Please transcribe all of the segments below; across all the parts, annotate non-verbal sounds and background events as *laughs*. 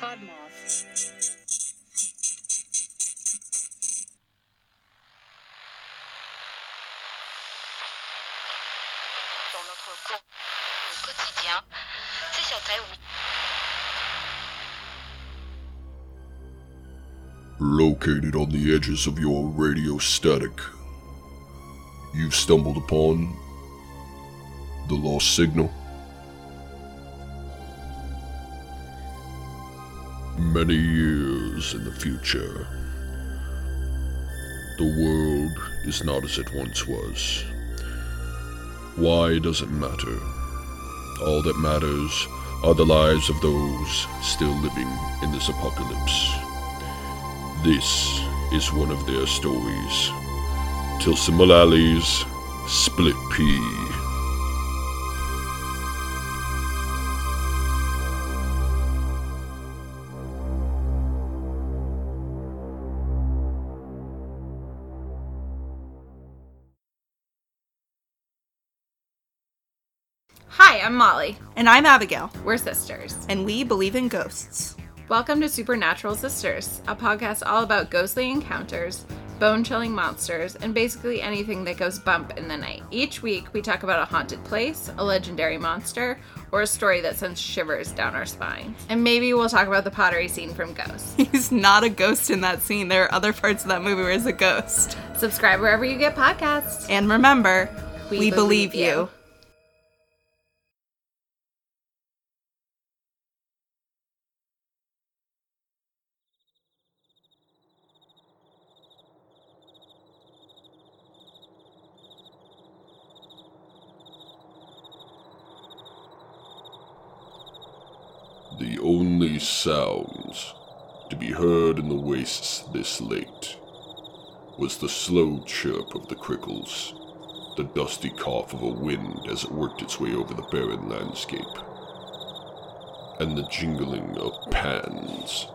Podmoth. dans notre co- au quotidien. C'est sur Terre, oui. Located on the edges of your radio static, you've stumbled upon the lost signal. Many years in the future, the world is not as it once was. Why does it matter. All that matters are the lives of those still living in this apocalypse. This is one of their stories. Tilsen Mulalley's Split Pea. I'm Molly. And I'm Abigail, We're sisters. and we believe in ghosts. Welcome to Supernatural Sisters, a podcast all about ghostly encounters, bone chilling monsters, and basically anything that goes bump in the night. Each week, we talk about a haunted place, a legendary monster, or a story that sends shivers down our spine. And maybe we'll talk about the pottery scene from Ghost. *laughs* He's not a ghost in that scene. There are other parts of that movie where he's a ghost. Subscribe wherever you get podcasts. And remember, We we, believe believe, you. you. The only sounds to be heard in the wastes this late was the slow chirp of the crickles, the dusty cough of a wind as it worked its way over the barren landscape, and the jingling of pans.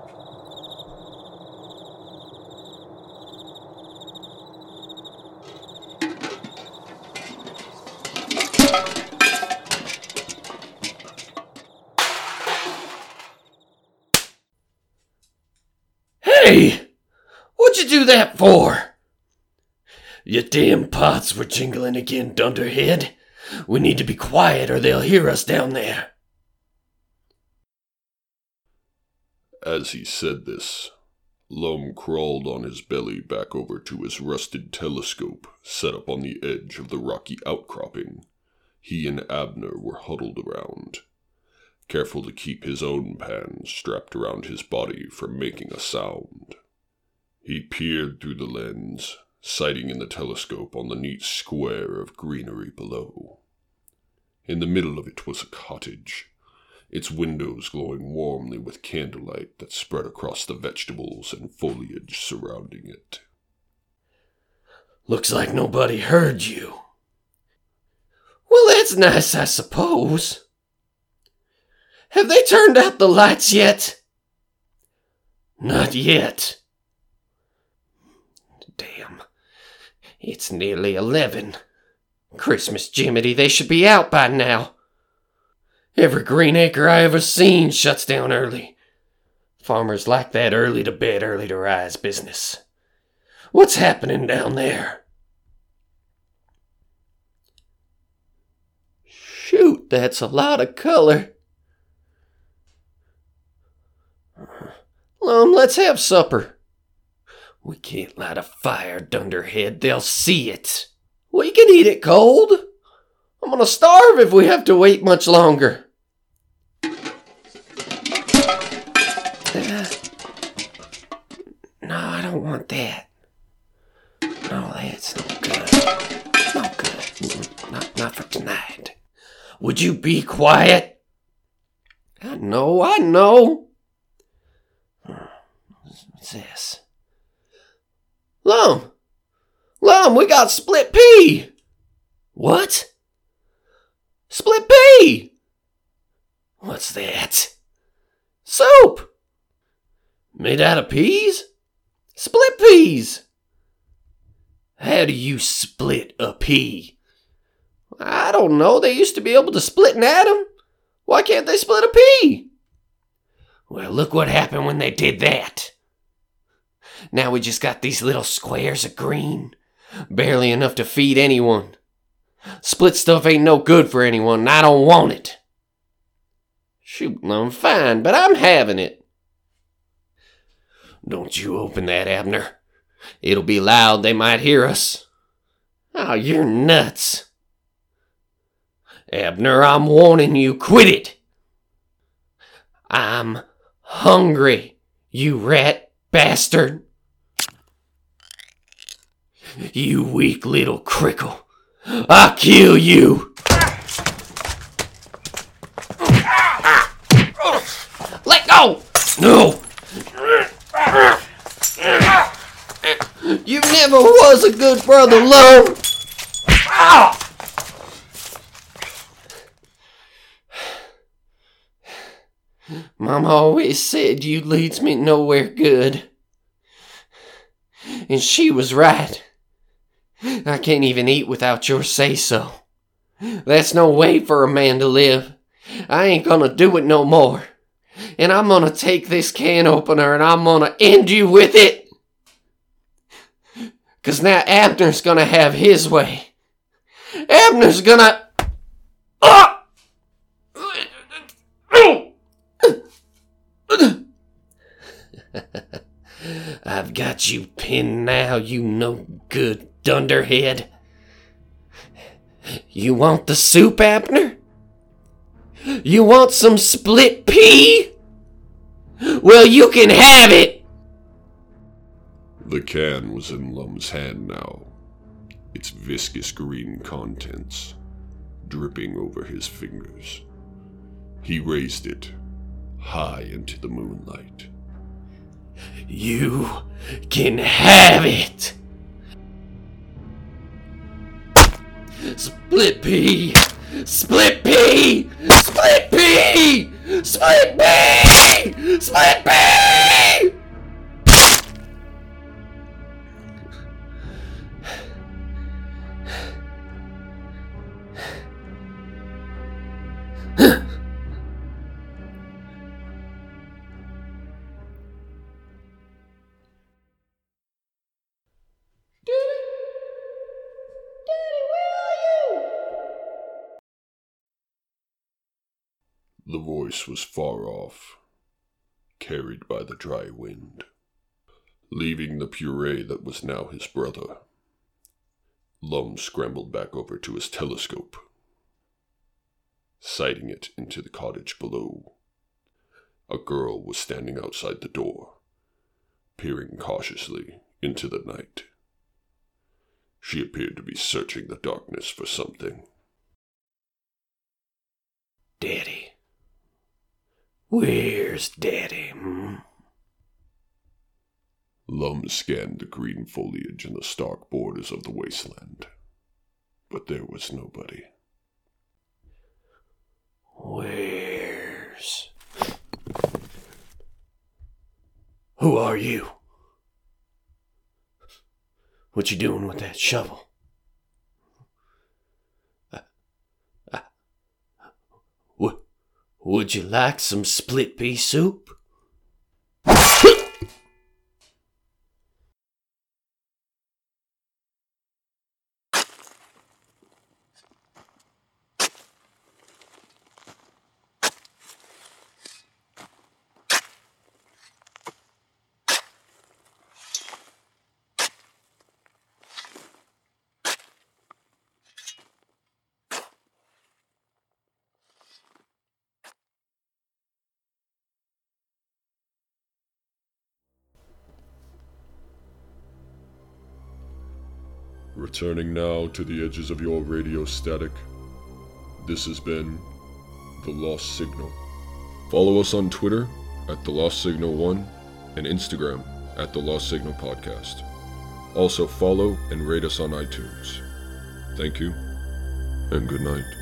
Hey! What'd you do that for? Your damn pots were jingling again, Dunderhead. We need to be quiet or they'll hear us down there. As he said this, Lum crawled on his belly back over to his rusted telescope set up on the edge of the rocky outcropping he and Abner were huddled around, careful to keep his own pan strapped around his body from making a sound. He peered through the lens, sighting in the telescope on the neat square of greenery below. In the middle of it was a cottage, its windows glowing warmly with candlelight that spread across the vegetables and foliage surrounding it. Looks like nobody heard you. Well, that's nice, I suppose. Have they turned out the lights yet? Not yet. Damn. It's nearly eleven. Christmas Jiminy, they should be out by now. Every green acre I ever seen shuts down early. Farmers like that early to bed, early to rise business. What's happening down there? Shoot, that's a lot of color. Lum, let's have supper. We can't light a fire, Dunderhead. They'll see it. We can eat it cold. I'm gonna starve if we have to wait much longer. Uh, no, I don't want that. No, that's no good. No good. Not, not for tonight. Would you be quiet? I know, I know. What's this? Lum! Lum, we got split pea! What? Split pea! What's that? Soup! Made out of peas? Split peas! How do you split a pea? I don't know. They used to be able to split an atom. Why can't they split a pea? Well, look what happened when they did that. Now we just got these little squares of green. Barely enough to feed anyone. Split stuff ain't no good for anyone, and I don't want it. Shoot, I'm fine, but I'm having it. Don't you open that, Abner. It'll be loud, they might hear us. Oh, you're nuts. Abner, I'm warning you, quit it. I'm hungry, you rat bastard. You weak little crickle. I'll kill you. Let go! No! You never was a good brother, Lone. Mom always said you leads me nowhere good. And she was right. I can't even eat without your say so. That's no way for a man to live. I ain't gonna do it no more. And I'm gonna take this can opener and I'm gonna end you with it. Cause now Abner's gonna have his way. Abner's gonna. Ah! *laughs* I've got you pinned now, you no good dunderhead. You want the soup, Abner? You want some split pea? Well, you can have it! The can was in Lum's hand now, its viscous green contents dripping over his fingers. He raised it high into the moonlight. You can have it! Split pea! Split pea! Split pea! Split pea! Split pea! The voice was far off, carried by the dry wind, leaving the puree that was now his brother. Lum scrambled back over to his telescope, sighting it into the cottage below. A girl was standing outside the door, peering cautiously into the night. She appeared to be searching the darkness for something. Daddy. Where's Daddy? Hmm? Lum scanned the green foliage and the stark borders of the wasteland, but there was nobody. Where's. Who are you? What you doing with that shovel? Uh, uh, w- would you like some split pea soup? Returning now to the edges of your radio static, this has been The Lost Signal. Follow us on Twitter at The Lost Signal 1 and Instagram at The Lost Signal Podcast. Also follow and rate us on iTunes. Thank you, and good night.